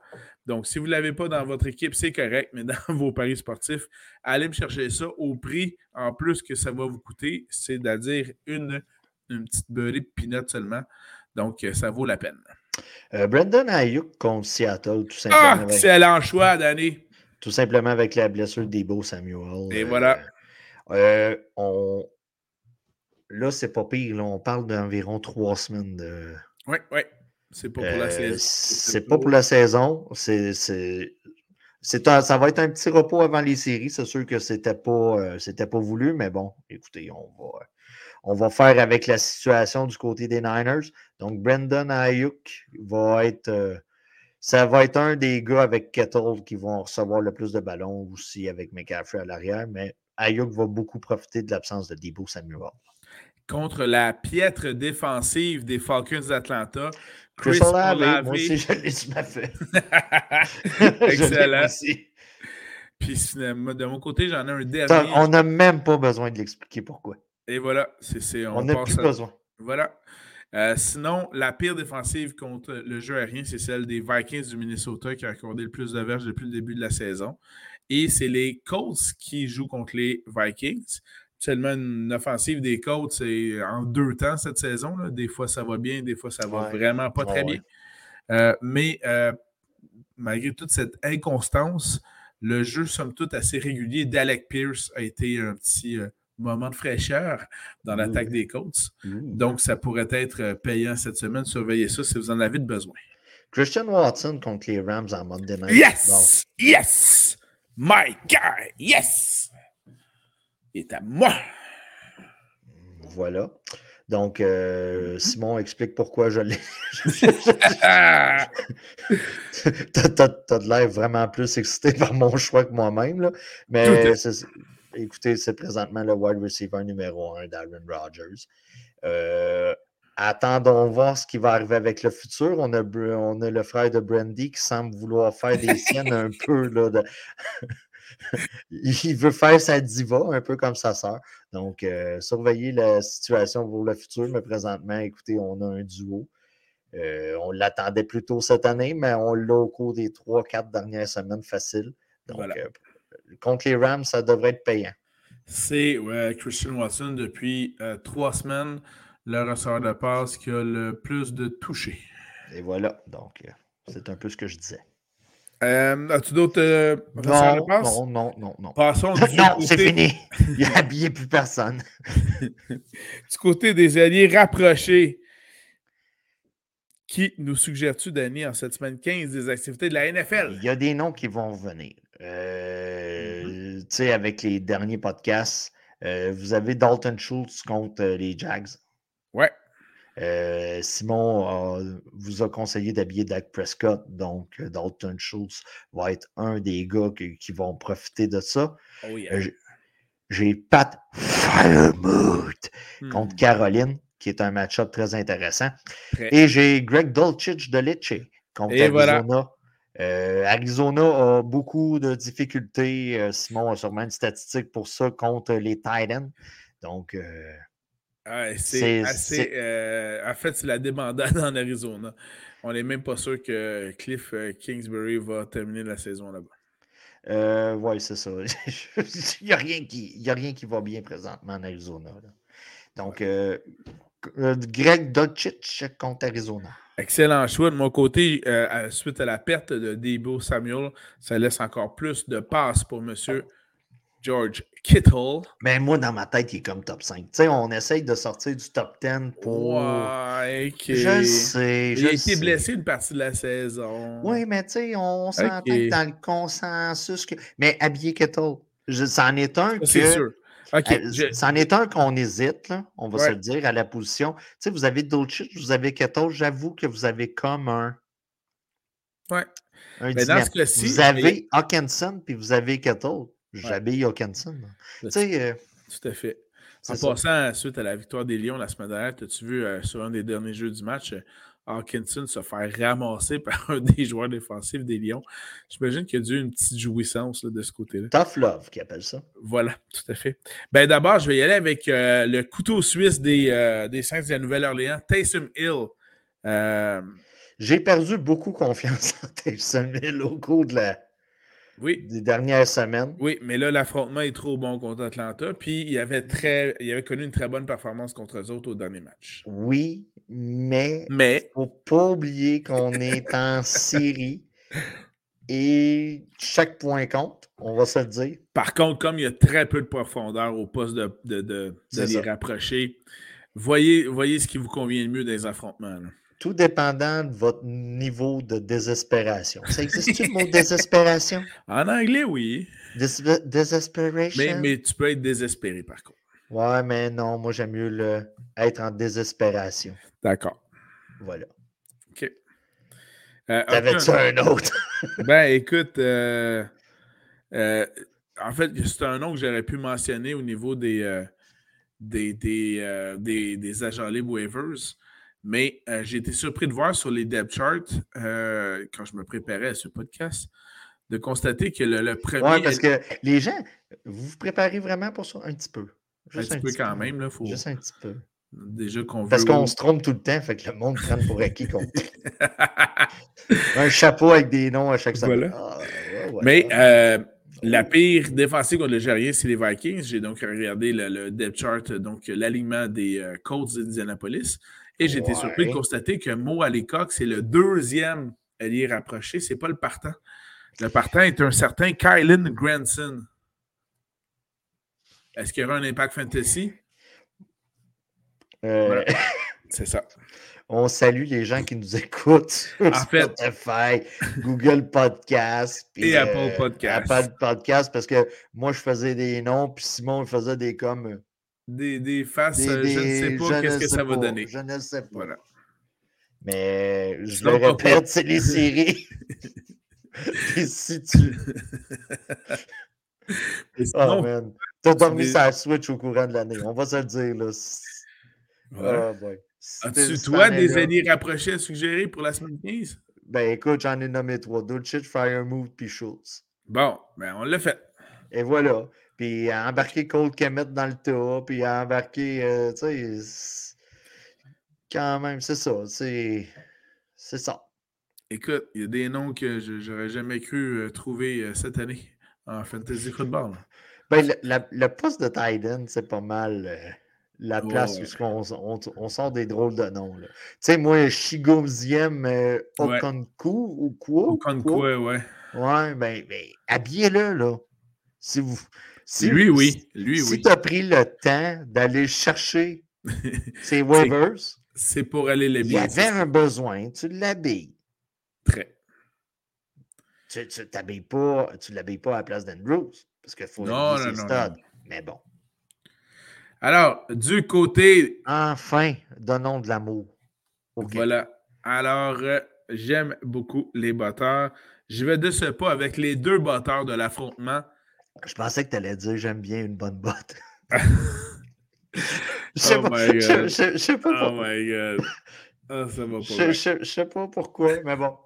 Donc, si vous ne l'avez pas dans votre équipe, c'est correct, mais dans vos paris sportifs, allez me chercher ça au prix en plus que ça va vous coûter, c'est-à-dire une, une petite beurrée de peanut seulement. Donc, euh, ça vaut la peine. Euh, Brandon Ayuk contre Seattle, tout simplement. Ah, excellent choix, Danny. Tout simplement avec la blessure d'Ebo Samuel. Et voilà. Euh, on... Là, c'est pas pire. On parle d'environ trois semaines de. Oui, oui. C'est pas pour la euh, saison. C'est pas pour la saison. C'est, ça va être un petit repos avant les séries. C'est sûr que c'était pas, euh, c'était pas voulu, mais bon, écoutez, on va, on va faire avec la situation du côté des Niners. Donc, Brendan Ayuk va être. Euh, ça va être un des gars avec Kettle qui vont recevoir le plus de ballons aussi avec McCaffrey à l'arrière, mais Ayuk va beaucoup profiter de l'absence de Debo Samuel. Contre la piètre défensive des Falcons d'Atlanta, Chris, Olave, moi aussi, je l'ai sur ma fait. Excellent. Puis de mon côté, j'en ai un dernier. On n'a même pas besoin de l'expliquer pourquoi. Et voilà, c'est on n'a plus besoin. Voilà. Euh, sinon, la pire défensive contre le jeu aérien, c'est celle des Vikings du Minnesota qui a accordé le plus de verges depuis le début de la saison. Et c'est les Colts qui jouent contre les Vikings seulement une offensive des Côtes, c'est en deux temps cette saison. Des fois, ça va bien, des fois, ça va vraiment pas très bien. Euh, mais euh, malgré toute cette inconstance, le jeu, somme toute, assez régulier d'Alec Pierce a été un petit euh, moment de fraîcheur dans l'attaque des Colts. Donc, ça pourrait être payant cette semaine. Surveillez ça si vous en avez besoin. Christian Watson contre les Rams en Monday Night. Yes! Yes! My guy! Yes! Est à moi. Voilà. Donc, euh, Simon explique pourquoi je l'ai. t'as, de l'air vraiment plus excité par mon choix que moi-même. Mais écoutez, c'est présentement le wide receiver numéro un d'Aaron Rodgers. Euh, attendons voir ce qui va arriver avec le futur. On a, on a le frère de Brandy qui semble vouloir faire des siennes un peu là, de il veut faire sa diva, un peu comme sa sœur. Donc, euh, surveillez la situation pour le futur, mais présentement, écoutez, on a un duo. Euh, on l'attendait plus tôt cette année, mais on l'a au cours des 3-4 dernières semaines facile. Donc, euh, contre les Rams, ça devrait être payant. C'est Christian Watson depuis euh, trois semaines, le receveur de passe qui a le plus de touchés. Et voilà. Donc, c'est un peu ce que je disais. As-tu d'autres non, de passe? Non, non, non, non. Passons du Non, c'est fini. Il n'a habillé plus personne. du côté des alliés rapprochés, qui nous suggères-tu, Danny, en cette semaine 15 des activités de la NFL? Il y a des noms qui vont venir. Euh, mm-hmm. Tu sais, avec les derniers podcasts, euh, vous avez Dalton Schultz contre euh, les Jags. Ouais. Simon vous a conseillé d'habiller Dak Prescott, donc Dalton Schultz va être un des gars qui, vont profiter de ça. Oh, J'ai Pat Firemoot contre hmm. Caroline qui est un match-up très intéressant. Et j'ai Greg Dolchich de Lecce contre Arizona. Euh, Arizona a beaucoup de difficultés. Euh, Simon a sûrement une statistique pour ça contre les Titans. Donc, euh, c'est assez. en fait, c'est la débandade en Arizona. On n'est même pas sûr que Cliff Kingsbury va terminer la saison là-bas. oui, c'est ça. Il n'y a, rien qui, a rien qui va bien présentement en Arizona. Donc, euh, Greg Dodgich contre Arizona. Excellent choix. De mon côté, euh, suite à la perte de Debo Samuel, ça laisse encore plus de passes pour M. George Kittle. Mais moi, dans ma tête, il est comme top 5. Tu sais, on essaye de sortir du top 10 pour. Ouais, Je sais. Il a été blessé une partie de la saison. Oui, mais tu sais, on s'entend dans le consensus que. Mais habillé Kittle, c'en est un que. C'est sûr. Euh, c'en est un qu'on hésite, on va se le dire, à la position. Tu sais, vous avez Dolchich, vous avez Keto. J'avoue que vous avez comme un. Ouais. Un Mais dans ce cas-ci. Vous avez Hawkinson, puis vous avez Keto. J'habille Hawkinson. Tu sais. Euh, Tout à fait. En passant, suite à la victoire des Lions la semaine dernière, as-tu vu euh, sur un des derniers jeux du match, Hawkinson se faire ramasser par un des joueurs défensifs des Lions? J'imagine qu'il y a dû une petite jouissance de ce côté-là. Tough love, qui appelle ça. Voilà, tout à fait. Ben, D'abord, je vais y aller avec euh, le couteau suisse des, euh, des Saints de la Nouvelle-Orléans, Taysom Hill. Euh, J'ai perdu beaucoup confiance en Taysom Hill au cours de la, oui. des dernières semaines. Oui, mais là, l'affrontement est trop bon contre Atlanta. Puis il avait, très, il avait connu une très bonne performance contre eux autres au dernier match. Oui, mais il ne faut pas oublier qu'on est en série et chaque point compte, on va se le dire. Par contre, comme il y a très peu de profondeur au poste de, de, de, les rapprocher, voyez, voyez ce qui vous convient le mieux des affrontements tout dépendant de votre niveau de désespération. Ça existe-tu le mot désespération? En anglais, oui. Desperation. Mais, mais, tu peux être désespéré, par contre. Ouais, mais non, moi, j'aime mieux le... être en désespération. D'accord. Voilà. OK. Euh, T'avais-tu un autre? ben, écoute, euh, euh, en fait, c'est un nom que j'aurais pu mentionner au niveau des, euh, des, des, des, des agents libres waivers. Mais euh, j'ai été surpris de voir sur les depth charts, euh, quand je me préparais à ce podcast, de constater que le, premier. Oui, parce que les gens, vous vous préparez vraiment pour ça un petit peu. Juste un, petit, peu quand même. Là, faut... Juste un petit peu. Déjà qu'on Parce qu'on se trompe tout le temps, fait que le monde prend pour acquis qu'on. un chapeau avec des noms à chaque semaine. Ah, Mais euh, la pire défensive contre le Gérien, c'est les Vikings. J'ai donc regardé le, depth chart, donc l'alignement des Colts d'Indianapolis. Et j'ai été surpris de constater que Mo Alécoq, c'est le deuxième allié rapproché, c'est pas le partant. Le partant est un certain Kylan Granson. Est-ce qu'il y aura un impact fantasy? Euh, c'est ça. On salue les gens qui nous écoutent sur Spotify, Google Podcast et Apple Podcast. Apple Podcast parce que moi je faisais des noms puis Simon faisait des comme des, des faces, euh, je ne sais pas qu'est-ce que ça va donner. Je ne sais pas. Voilà. Mais je le répète, c'est les séries. Et si tu. oh man. T'as dormi sa Switch au courant de l'année. On va se le dire. Là. Oh boy. As-tu, toi, des années rapprochées à suggérer pour la semaine 15? Ben écoute, j'en ai nommé trois. Dulcich, Firemove, puis Schultz. Bon, ben on l'a fait. Et voilà puis à embarquer Cold Kemet dans le tas, puis à embarquer, euh, tu sais, quand même, c'est ça, c'est... ça. Écoute, il y a des noms que je n'aurais jamais cru euh, trouver euh, cette année en fantasy football. Ben, le, la- le poste de Titan, c'est pas mal la place où on, on- on sort des drôles de noms. Tu sais, moi, Shigoziem euh, Ouais. Okonku ou quoi? Quoi, ouais. Ouais, ben, ben, habillez-le, là. Si vous. Si, Lui, oui. Lui, si oui. tu as pris le temps d'aller chercher ces waivers, C'est pour aller les il y avait un besoin, tu l'habilles. Très. Tu ne pas, l'habilles pas à la place d'Andrews, parce qu'il faut Non, non, non. Mais bon. Alors, du côté. Enfin, donnons de l'amour. Voilà. Alors, euh, j'aime beaucoup les batteurs. Je vais de ce pas avec les deux batteurs de l'affrontement. Je pensais que tu allais dire j'aime bien une bonne botte. Je sais Oh pas, je- je- je sais pas Oh pourquoi. my god. Ah, ça va pas. Je, je- je sais pas pourquoi, mais bon.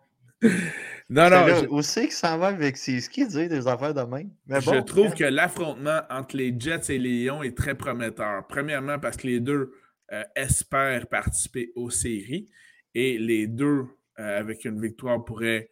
Non, non, là je, aussi que ça va avec ses skis dire des affaires de même? Mais je bon, trouve hein. que l'affrontement entre les Jets et les Lions est très prometteur. Premièrement, parce que les deux euh, espèrent participer aux séries et les deux, euh, avec une victoire, pourraient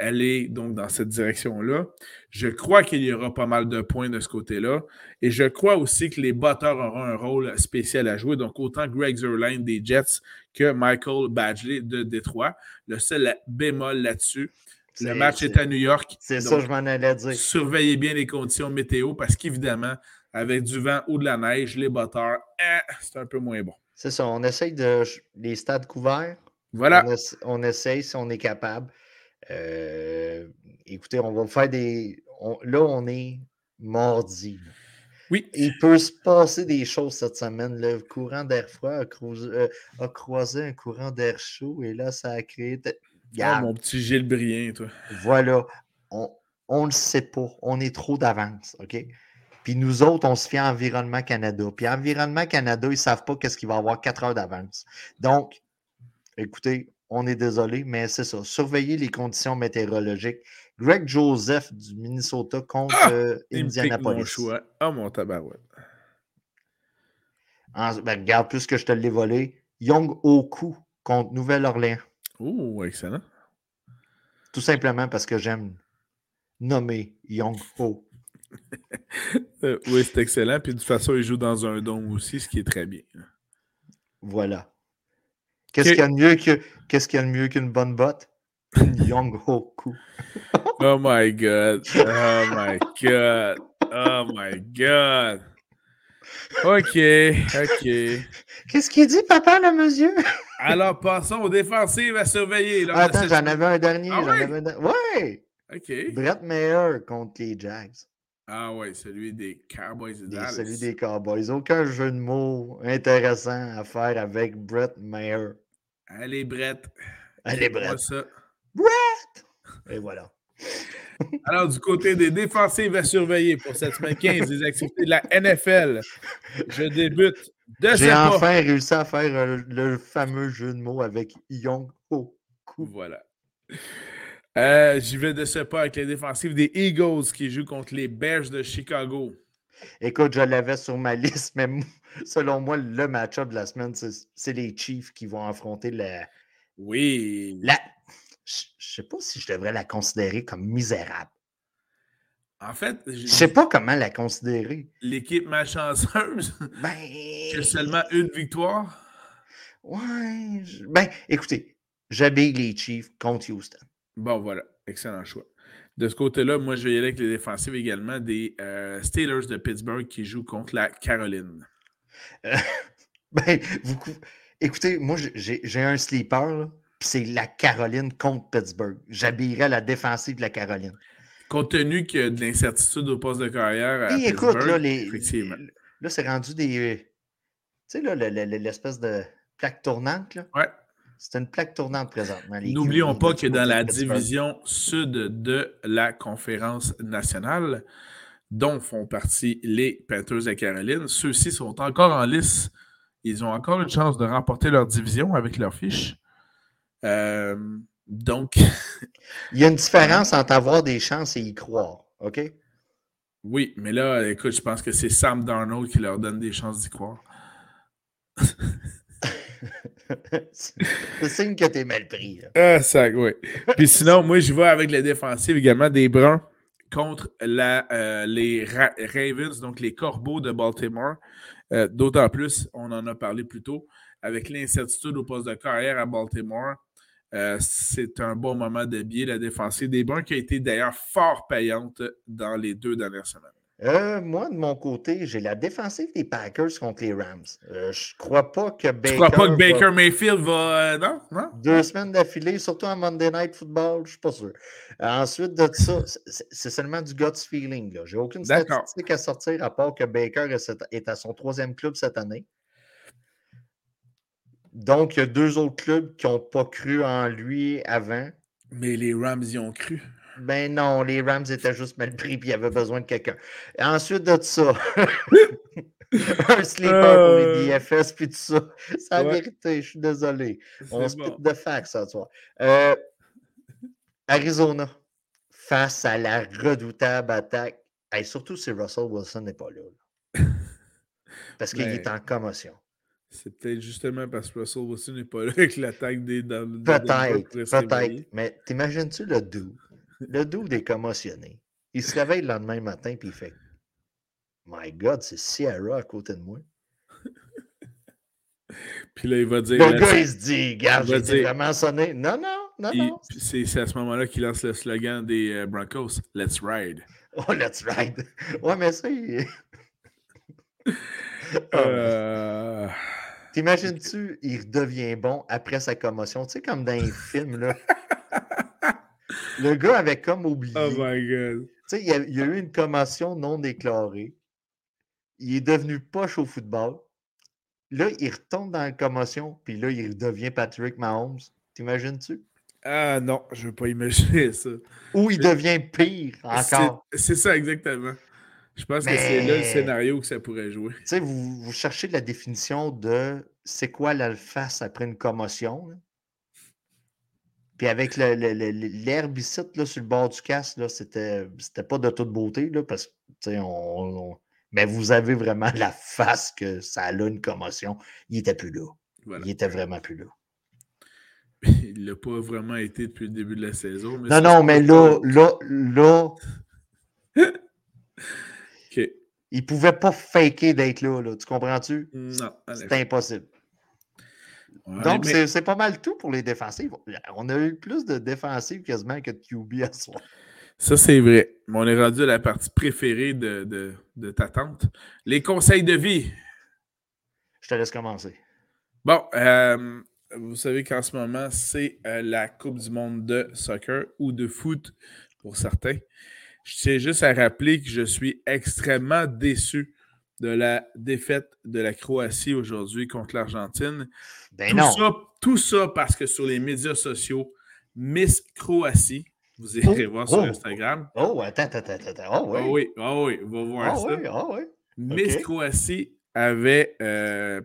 aller donc dans cette direction-là. Je crois qu'il y aura pas mal de points de ce côté-là. Et je crois aussi que les batteurs auront un rôle spécial à jouer. Donc, autant Greg Zerline des Jets que Michael Badgley de Détroit. Le seul bémol là-dessus, le match est à New York. C'est ça, je m'en allais dire. Surveillez bien les conditions météo parce qu'évidemment, avec du vent ou de la neige, les batteurs, eh, c'est un peu moins bon. C'est ça, on essaye de. Les stades couverts, Voilà. on essaye si on est capable. Euh, écoutez, on va faire des. on- là, on est mardi. Oui. Il peut se passer des choses cette semaine. Le courant d'air froid a, croisé, euh, a croisé un courant d'air chaud et là, ça a créé. Regarde, mon petit Gilles Brien, toi. voilà. On ne le sait pas. On est trop d'avance. OK? Puis nous autres, on se fie à Environnement Canada. Puis Environnement Canada, ils ne savent pas qu'est-ce qu'il va y avoir quatre heures d'avance. Donc, écoutez, on est désolé, mais c'est ça. Surveillez les conditions météorologiques. Greg Joseph du Minnesota contre Ah! euh, mon Indianapolis. choix. Oh, mon tabarouette. En- ben, regarde, plus que je te l'ai volé. Young Oku contre Nouvelle-Orléans. Oh, excellent. Tout simplement parce que j'aime nommer Young Ho. Euh, oui, c'est excellent. Puis de toute façon, il joue dans un dôme aussi, ce qui est très bien. Voilà. Qu'est-ce qu'il y a de mieux que qu'est-ce qu'il y a de mieux qu'une bonne botte? Une Young Hoku. Oh my God. Oh my God. Oh my God. OK, OK. Qu'est-ce qu'il dit, papa, le monsieur? Alors, passons aux défensives à surveiller. Attends, j'en avais un dernier. Ah j'en ouais? avais un der- Ouais! OK. Brett Mayer contre les Jags. Ah ouais, celui des Cowboys de Dallas. celui des Cowboys. Aucun jeu de mots intéressant à faire avec Brett Mayer. Allez, Brett. Allez, Brett. ça. Et voilà. Alors, du côté des défensives à surveiller pour cette semaine 15 des activités de la NFL, je débute de J'ai pas. enfin réussi à faire euh, le fameux jeu de mots avec Young Hoku. Voilà. Euh, J'y vais de ce pas avec les défensives des Eagles qui jouent contre les Bears de Chicago. Écoute, je l'avais sur ma liste, mais selon moi, le match-up de la semaine, c'est les Chiefs qui vont affronter la. Oui. la... Je je sais pas si je devrais la considérer comme misérable. En fait, Je sais pas comment la considérer. l'équipe malchanceuse Ben. a seulement une victoire? Ouais. je- Ben, écoutez, j'habille les Chiefs contre Houston. Bon, voilà. Excellent choix. De ce côté-là, moi, je vais y aller avec les défensives également des euh, Steelers de Pittsburgh qui jouent contre la Caroline. Euh, ben, vous, cou- écoutez, moi, j'ai- un sleeper, puis c'est la Caroline contre Pittsburgh. J'habillerais la défensive de la Caroline. Compte tenu qu'il y a de l'incertitude au poste de carrière à Et écoute, là, les, effectivement. là c'est rendu des. Tu sais, là, le- le- le- l'espèce de plaque tournante, là. Ouais. C'est une plaque tournante présentement. N'oublions pas que dans la division sud de la conférence nationale, dont font partie les Panthers de Caroline, ceux-ci sont encore en lice. Ils ont encore une chance de remporter leur division avec leur fiche. Euh, donc, Il y a une différence entre avoir des chances et y croire. OK? oui, mais là, écoute, je pense que c'est Sam Darnold qui leur donne des chances d'y croire. c'est signe que t'es mal pris. Ah, ça, oui. Puis sinon, moi, je vais avec la défensive également des Bruns contre la, euh, les Ravens, donc les Corbeaux de Baltimore. Euh, d'autant plus, on en a parlé plus tôt, avec l'incertitude au poste de carrière à Baltimore. Euh, c'est un bon moment de biais, la défensive des Bruns, qui a été d'ailleurs fort payante dans les deux dernières semaines. Euh, moi, de mon côté, j'ai la défensive des Packers contre les Rams. Euh, je crois pas que Baker. Tu crois pas que Baker Mayfield va. non? non? Deux semaines d'affilée, surtout en Monday Night Football, je suis pas sûr. ensuite de ça, c'est seulement du guts feeling. J'ai aucune statistique à sortir à part que Baker est à son troisième club cette année. Donc, il y a deux autres clubs qui n'ont pas cru en lui avant. Mais les Rams y ont cru. Ben non, les Rams étaient juste mal pris et avaient besoin de quelqu'un. Ensuite de ça, un sleeper pour les euh. DFS puis tout ça. C'est la vérité, je suis désolé. On se bon. de facts ça, tu vois. Euh, Arizona, face à la redoutable attaque. et surtout si Russell Wilson n'est pas là. Parce qu'il est en commotion. C'est peut-être justement parce que Russell Wilson n'est pas là avec l'attaque des. Peut-être, peut-être. Mais t'imagines-tu le doux? Le dude est commotionné. Il se réveille le lendemain matin et il fait My God, c'est Sierra à côté de moi. puis là, il va dire. Le gars, il se dit Regarde, j'ai vraiment sonné. Non, non, non, non. C'est à ce moment-là qu'il lance le slogan des euh, Broncos Let's ride. Oh, let's ride. Ouais, mais ça, il... euh... T'imagines-tu, il redevient bon après sa commotion? Tu sais, comme dans un film, là. Le gars avait comme oublié. Oh my God. Tu sais, il, y a eu une commotion non déclarée. Il est devenu poche au football. Là, il retombe dans la commotion, puis là, il devient Patrick Mahomes. T'imagines-tu? Ah non, je ne veux pas imaginer ça. Ou il devient pire encore. C'est ça, exactement. Je pense que c'est là le scénario que ça pourrait jouer. Tu sais, vous, vous cherchez la définition de c'est quoi l'alphas après une commotion. Puis avec l'herbe ici, là, sur le bord du casque, c'était pas de toute beauté, là, parce que, on, mais vous avez vraiment la face que ça a une commotion. Il était plus là. Il était vraiment plus là. Il l'a pas vraiment été depuis le début de la saison. non, non, mais là, là, là. OK. Il pouvait pas faker d'être là, là, Tu comprends-tu? Non. C'est impossible. Donc, c'est pas mal tout pour les défensives. On a eu plus de défensives quasiment que de QB à soi. Ça, c'est vrai. Mais on est rendu à la partie préférée de, ta tante. Les conseils de vie. Je te laisse commencer. Bon, euh, vous savez qu'en ce moment, c'est euh, la Coupe du monde de soccer ou de foot pour certains. Je tiens juste à rappeler que je suis extrêmement déçu de la défaite de la Croatie aujourd'hui contre l'Argentine. Ben tout, Ça, tout ça parce que sur les médias sociaux, Miss Croatie, vous irez oh, voir sur oh. Instagram. Oh, attends, attends, attends. Oh, oui. Oh, oui, oh, oui, va voir ça. Oui, oh, oui. Miss Croatie avait, euh,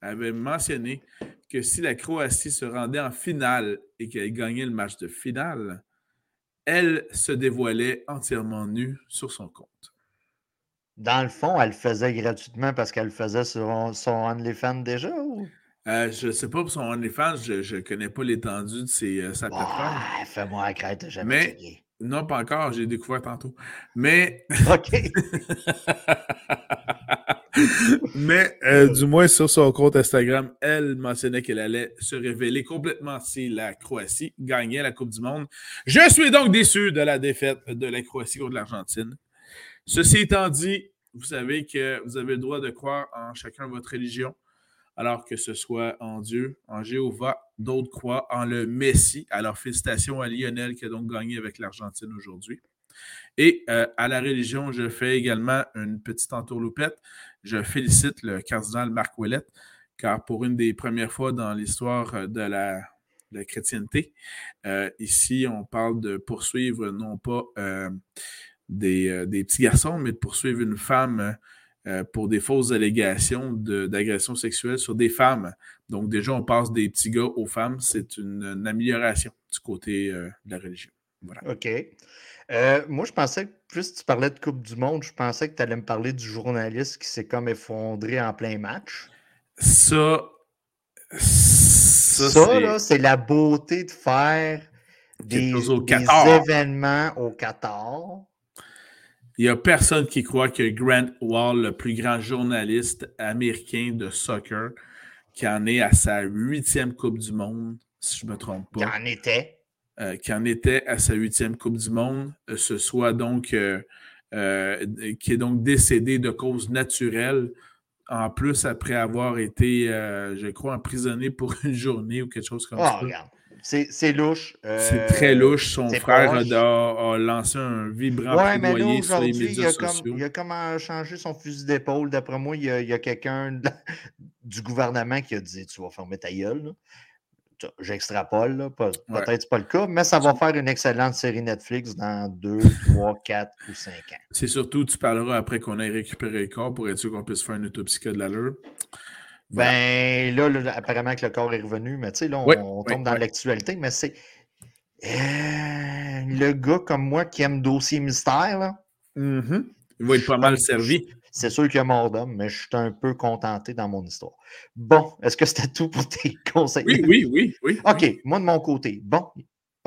avait mentionné que si la Croatie se rendait en finale et qu'elle gagnait le match de finale, elle se dévoilait entièrement nue sur son compte. Dans le fond, elle le faisait gratuitement parce qu'elle le faisait sur son OnlyFans déjà ou? Euh, je ne sais pas pour son OnlyFans, je ne connais pas l'étendue de ses, euh, sa plateforme. Fais-moi la crête, jamais Mais, Non, pas encore, j'ai découvert tantôt. Mais. OK. Mais euh, du moins sur son compte Instagram, elle mentionnait qu'elle allait se révéler complètement si la Croatie gagnait la Coupe du Monde. Je suis donc déçu de la défaite de la Croatie contre l'Argentine. Ceci étant dit, vous savez que vous avez le droit de croire en chacun votre religion, alors que ce soit en Dieu, en Jéhovah, d'autres croient en le Messie. Alors, félicitations à Lionel qui a donc gagné avec l'Argentine aujourd'hui. Et euh, à la religion, je fais également une petite entourloupette. Je félicite le cardinal Marc Ouellet, car pour une des premières fois dans l'histoire de la, chrétienté, euh, ici, on parle de poursuivre non pas euh, euh, des, petits garçons, mais de poursuivre une femme euh, pour des fausses allégations d'agression sexuelle sur des femmes. Donc déjà, on passe des petits gars aux femmes. C'est une, amélioration du côté euh, de la religion. Voilà. OK. moi, je pensais que, plus tu parlais de Coupe du Monde, je pensais que tu allais me parler du journaliste qui s'est comme effondré en plein match. Ça, ça, c'est la beauté de faire des, événements au Qatar. Il n'y a personne qui croit que Grant Wall, le plus grand journaliste américain de soccer, qui en est à sa huitième Coupe du Monde, si je ne me trompe pas. Qui en était. Euh, qui en était à sa huitième Coupe du Monde, euh, ce soit donc euh, qui est donc décédé de cause naturelle, en plus après avoir été, je crois, emprisonné pour une journée ou quelque chose comme oh, ça. Regarde. C'est louche. c'est très louche. Son frère a, lancé un vibrant ouais, plaidoyer sur les médias il a sociaux. Comme, il a comment changé son fusil d'épaule. D'après moi, il y a, a quelqu'un du gouvernement qui a dit Tu vas fermer ta gueule. Là j'extrapole, peut-être pas le cas, mais ça va faire une excellente série Netflix dans 2, 3, 4 ou 5 ans. C'est surtout, tu parleras après qu'on ait récupéré le corps pour être sûr qu'on puisse faire une autopsie de l'allure. Ben là, apparemment que le corps est revenu, mais tu sais, là, on, tombe dans l'actualité, mais c'est. Euh, le gars comme moi qui aime dossier mystère, là. Mm-hmm. Il va être pas mal servi. C'est sûr qu'il y a mort d'homme, mais je suis un peu contenté dans mon histoire. Bon, est-ce que c'était tout pour tes conseils? Oui, oui, oui, oui. OK, moi de mon côté. Bon,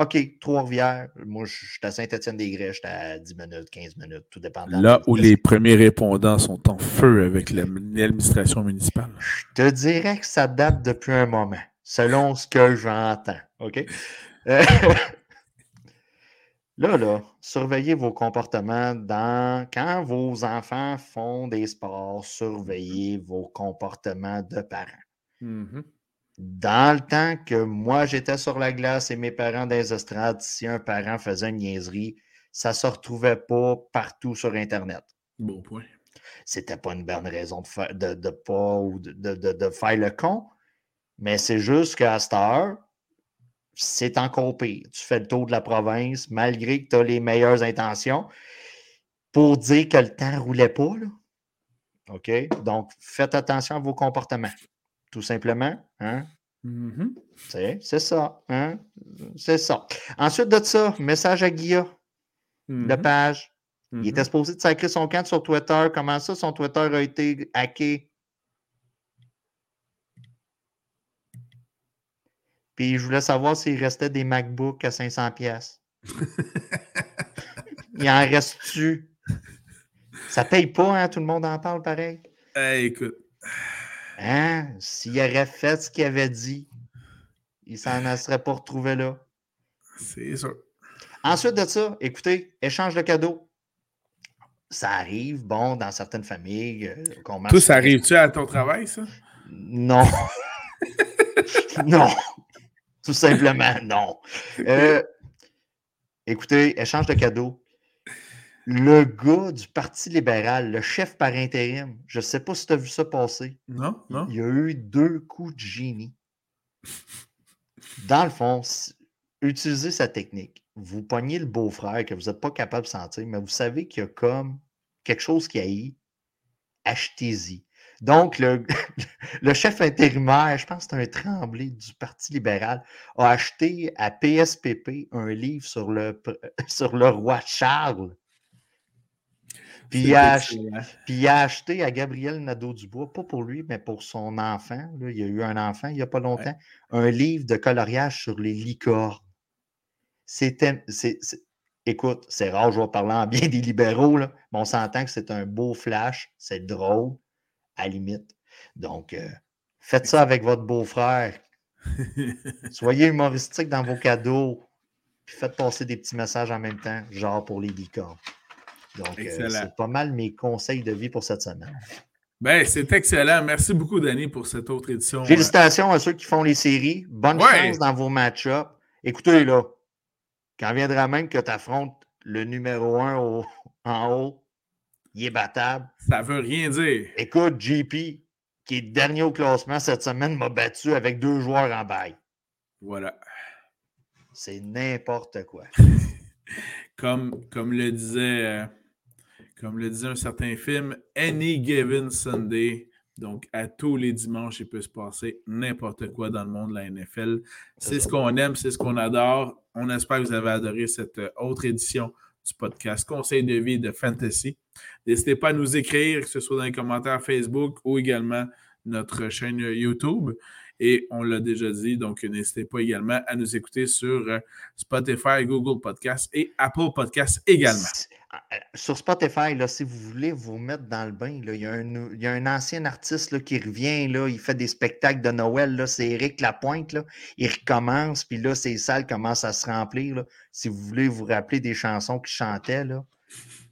OK, Trois-Rivières. Moi, je suis à Saint-Étienne-des-Grès, j'étais à 10 minutes, 15 minutes, tout dépendant. Là où les premiers répondants sont en feu avec l'administration municipale. Je te dirais que ça date depuis un moment, selon ce que j'entends. OK? Euh, Là, là, surveillez vos comportements dans quand vos enfants font des sports, surveillez vos comportements de parents. Mmh dans le temps que moi j'étais sur la glace et mes parents dans les estrades, si un parent faisait une niaiserie, ça ne se retrouvait pas partout sur Internet. Bon point. C'était pas une bonne raison de, faire, de, de pas ou de, de, de, faire le con, mais c'est juste qu'à cette heure, c'est encore pire. Tu fais le tour de la province, malgré que tu as les meilleures intentions, pour dire que le temps ne roulait pas. Là. OK? Donc, faites attention à vos comportements. Tout simplement. Hein? Mm-hmm. C'est ça. Hein? C'est ça. Ensuite de ça, message à Guilla. La mm-hmm. page. Il était mm-hmm. supposé de sacrer son camp sur Twitter. Comment ça, son Twitter a été hacké? Puis je voulais savoir s'il restait des MacBooks à 500 pièces. Il en reste-tu? Ça paye pas, hein? Tout le monde en parle pareil. écoute. Hein? S'il aurait fait ce qu'il avait dit, il s'en serait pas retrouvé là. C'est sûr. Ensuite de ça, écoutez, échange de cadeaux. Ça arrive, bon, dans certaines familles. Euh, Tout ça arrive-tu à ton travail, ça? Non. non. Tout simplement, non. Euh, écoutez, échange de cadeaux. Le gars du Parti libéral, le chef par intérim, je ne sais pas si tu as vu ça passer. Non, non. Il y a eu deux coups de génie. Dans le fond, utilisez sa technique. Vous pognez le beau-frère que vous n'êtes pas capable de sentir, mais vous savez qu'il y a comme quelque chose qui a eu. Achetez-y. Donc, le, le, chef intérimaire, je pense que c'est un tremblé du Parti libéral, a acheté à PSPP un livre sur le, sur le roi Charles. Puis il, a acheté, à Gabriel Nadeau-Dubois, pas pour lui, mais pour son enfant. il y a eu un enfant il n'y a pas longtemps, un livre de coloriage sur les licornes. C'était. Écoute, c'est rare, je vais parler en bien des libéraux, mais on s'entend que c'est un beau flash, c'est drôle à limite. Donc, euh, faites ça avec votre beau-frère. Soyez humoristique dans vos cadeaux. Puis faites passer des petits messages en même temps, genre pour les licornes. Donc, euh, c'est pas mal mes conseils de vie pour cette semaine. Ben, c'est excellent. Merci beaucoup, Danny, pour cette autre édition. Euh. Félicitations à ceux qui font les séries. Bonne chance dans vos match-ups. Écoutez, là, quand viendra même que tu affrontes le numéro 1 en haut, il est battable. Ça veut rien dire. Écoute, JP, qui est dernier au classement cette semaine, m'a battu avec deux joueurs en bail. Voilà. C'est n'importe quoi. comme, comme le disait euh, comme le disait un certain film, Any Given Sunday. Donc, à tous les dimanches, il peut se passer n'importe quoi dans le monde de la NFL. C'est ce qu'on aime, c'est ce qu'on adore. On espère que vous avez adoré cette euh, autre édition du podcast Conseil de vie de Fantasy. N'hésitez pas à nous écrire, que ce soit dans les commentaires Facebook ou également notre chaîne YouTube. Et on l'a déjà dit, donc n'hésitez pas également à nous écouter sur euh, Spotify, Google Podcast et Apple Podcast également. Euh, sur Spotify, là, si vous voulez vous mettre dans le bain, là, il, y a un, ancien artiste là, qui revient, là, il fait des spectacles de Noël, c'est Éric Lapointe. Là, il recommence, puis là, ces salles commencent à se remplir. Si vous voulez vous rappeler des chansons qu'il chantait,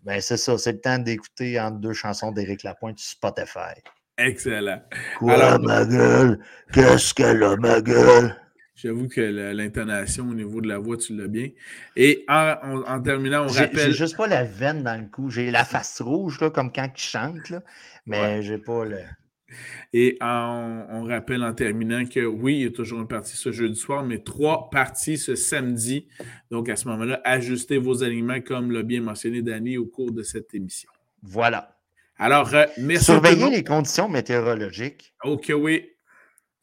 ben c'est ça, c'est le temps d'écouter entre deux chansons d'Éric Lapointe sur Spotify. Excellent. Quoi, Alors, ma gueule? Qu'est-ce qu'elle a, ma gueule? J'avoue que l'intonation au niveau de la voix, tu l'as bien. Et en, terminant, on rappelle. J'ai juste pas la veine dans le cou. J'ai la face rouge, là, comme quand il chante, là, mais j'ai pas le. Et on rappelle en terminant que oui, il y a toujours une partie ce jeudi soir, mais trois parties ce samedi. Donc à ce moment-là, ajustez vos aliments comme l'a bien mentionné Danny au cours de cette émission. Voilà. Alors, euh, merci. Surveillez les conditions météorologiques. Ok, oui.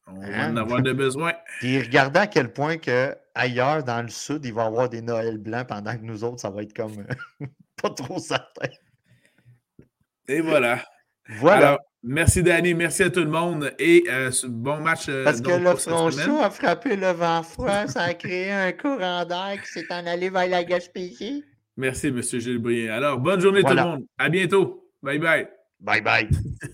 On va en hein? avoir de besoin. Puis regardez à quel point que ailleurs dans le sud, il va y avoir des Noëls blancs pendant que nous autres, ça va être comme euh, pas trop certain. Et voilà. Voilà. Alors, merci Danny, merci à tout le monde et euh, bon match. Euh, Parce que le front chaud a frappé le vent froid, ça a créé un courant d'air qui s'est en allé vers la Gaspésie. Merci, M. Gilles Alors, bonne journée tout le monde. À bientôt. Bye bye. Bye bye.